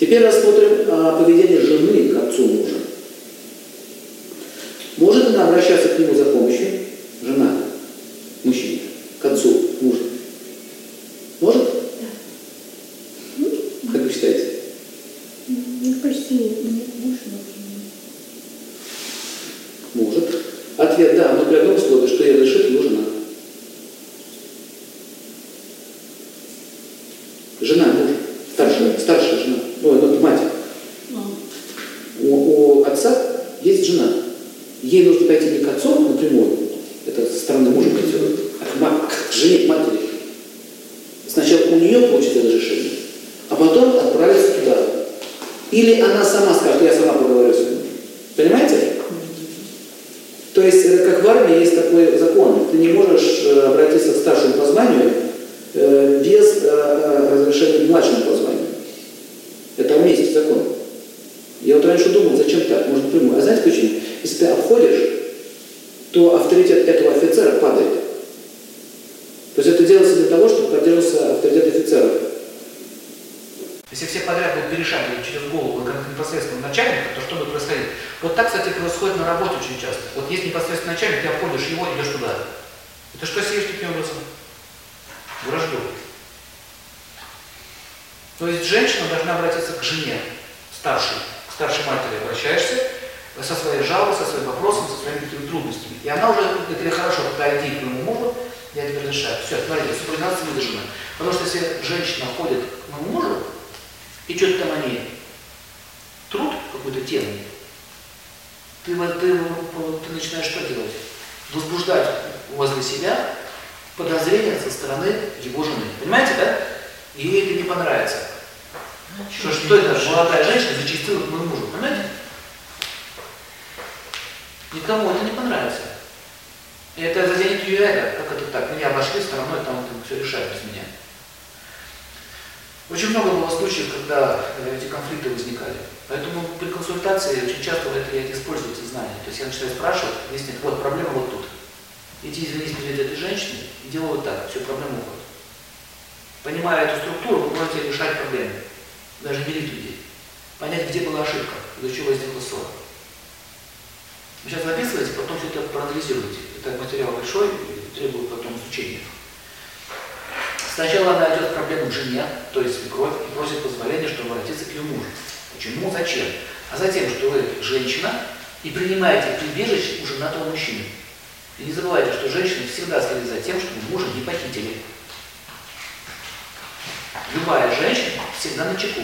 Теперь рассмотрим а, поведение жены к отцу мужа. Может она обращаться к нему за помощью? Жена, мужчина, к отцу мужа. Может? Как вы считаете? Ну, почти мне муж. Может. Ответ да, но при одном условии, что ей разрешит его жена. Жена мужа, старшая, старшая жена, ой, ну, мать. У, у отца есть жена. Ей нужно пойти не к отцу напрямую, это стороны мужа пойдет, а к, к жене, к матери. Сначала у нее получить разрешение, а потом отправиться туда. Или она сама скажет, я сама поговорю с ним. Понимаете? То есть, э, как в армии есть такой закон, ты не можешь э, обратиться к старшему по званию э, без э, э, разрешения младшему по званию. Это армейский закон. Я вот раньше думал, зачем так, можно прямую. А знаете почему? Если ты обходишь, то авторитет этого офицера падает. То есть это делается для того, чтобы поддерживался авторитет офицера. Если все подряд будут перешагивать через голову непосредственного начальника, то что будет происходить? Вот так, кстати, происходит на работе очень часто. Вот есть непосредственный начальник, ты обходишь его, идешь туда. Это что сеешь таким образом? Вражду. То есть женщина должна обратиться к жене, старшей, старшей матери обращаешься, со своей жалобой, со своим вопросом, со своими какими трудностями. И она уже говорит, тебе хорошо, тогда иди к моему мужу, я тебе разрешаю. Все, смотрите, субординация выдержана. Потому что если женщина ходит к моему мужу, и что-то там они труд какой-то тему, ты, ты, вот- ты начинаешь что делать? Возбуждать возле себя подозрения со стороны его жены. Понимаете, да? Ей это не понравится. Что, что это молодая женщина зачастила к моему мужу, понимаете? Никому это не понравится. И это заденет ее эго. Как это так? Меня обошли стороной, там это все решают без меня. Очень много было случаев, когда э, эти конфликты возникали. Поэтому при консультации очень часто это я использую эти знания. То есть я начинаю спрашивать, выяснить, вот проблема вот тут. Иди извинись перед этой женщиной и делай вот так, все, проблема уходит. Понимая эту структуру, вы можете решать проблемы. Даже мирить людей. Понять, где была ошибка, из-за чего возникла ссора. Вы сейчас записываете, потом все это проанализируете. Это материал большой требует потом изучения. Сначала она идет проблему к жене, то есть свекровь, и просит позволения, чтобы обратиться к ее мужу. Почему? Зачем? А затем, что вы женщина и принимаете прибежище у женатого мужчины. И не забывайте, что женщины всегда следят за тем, чтобы мужа не похитили. Любая женщина всегда на чеку.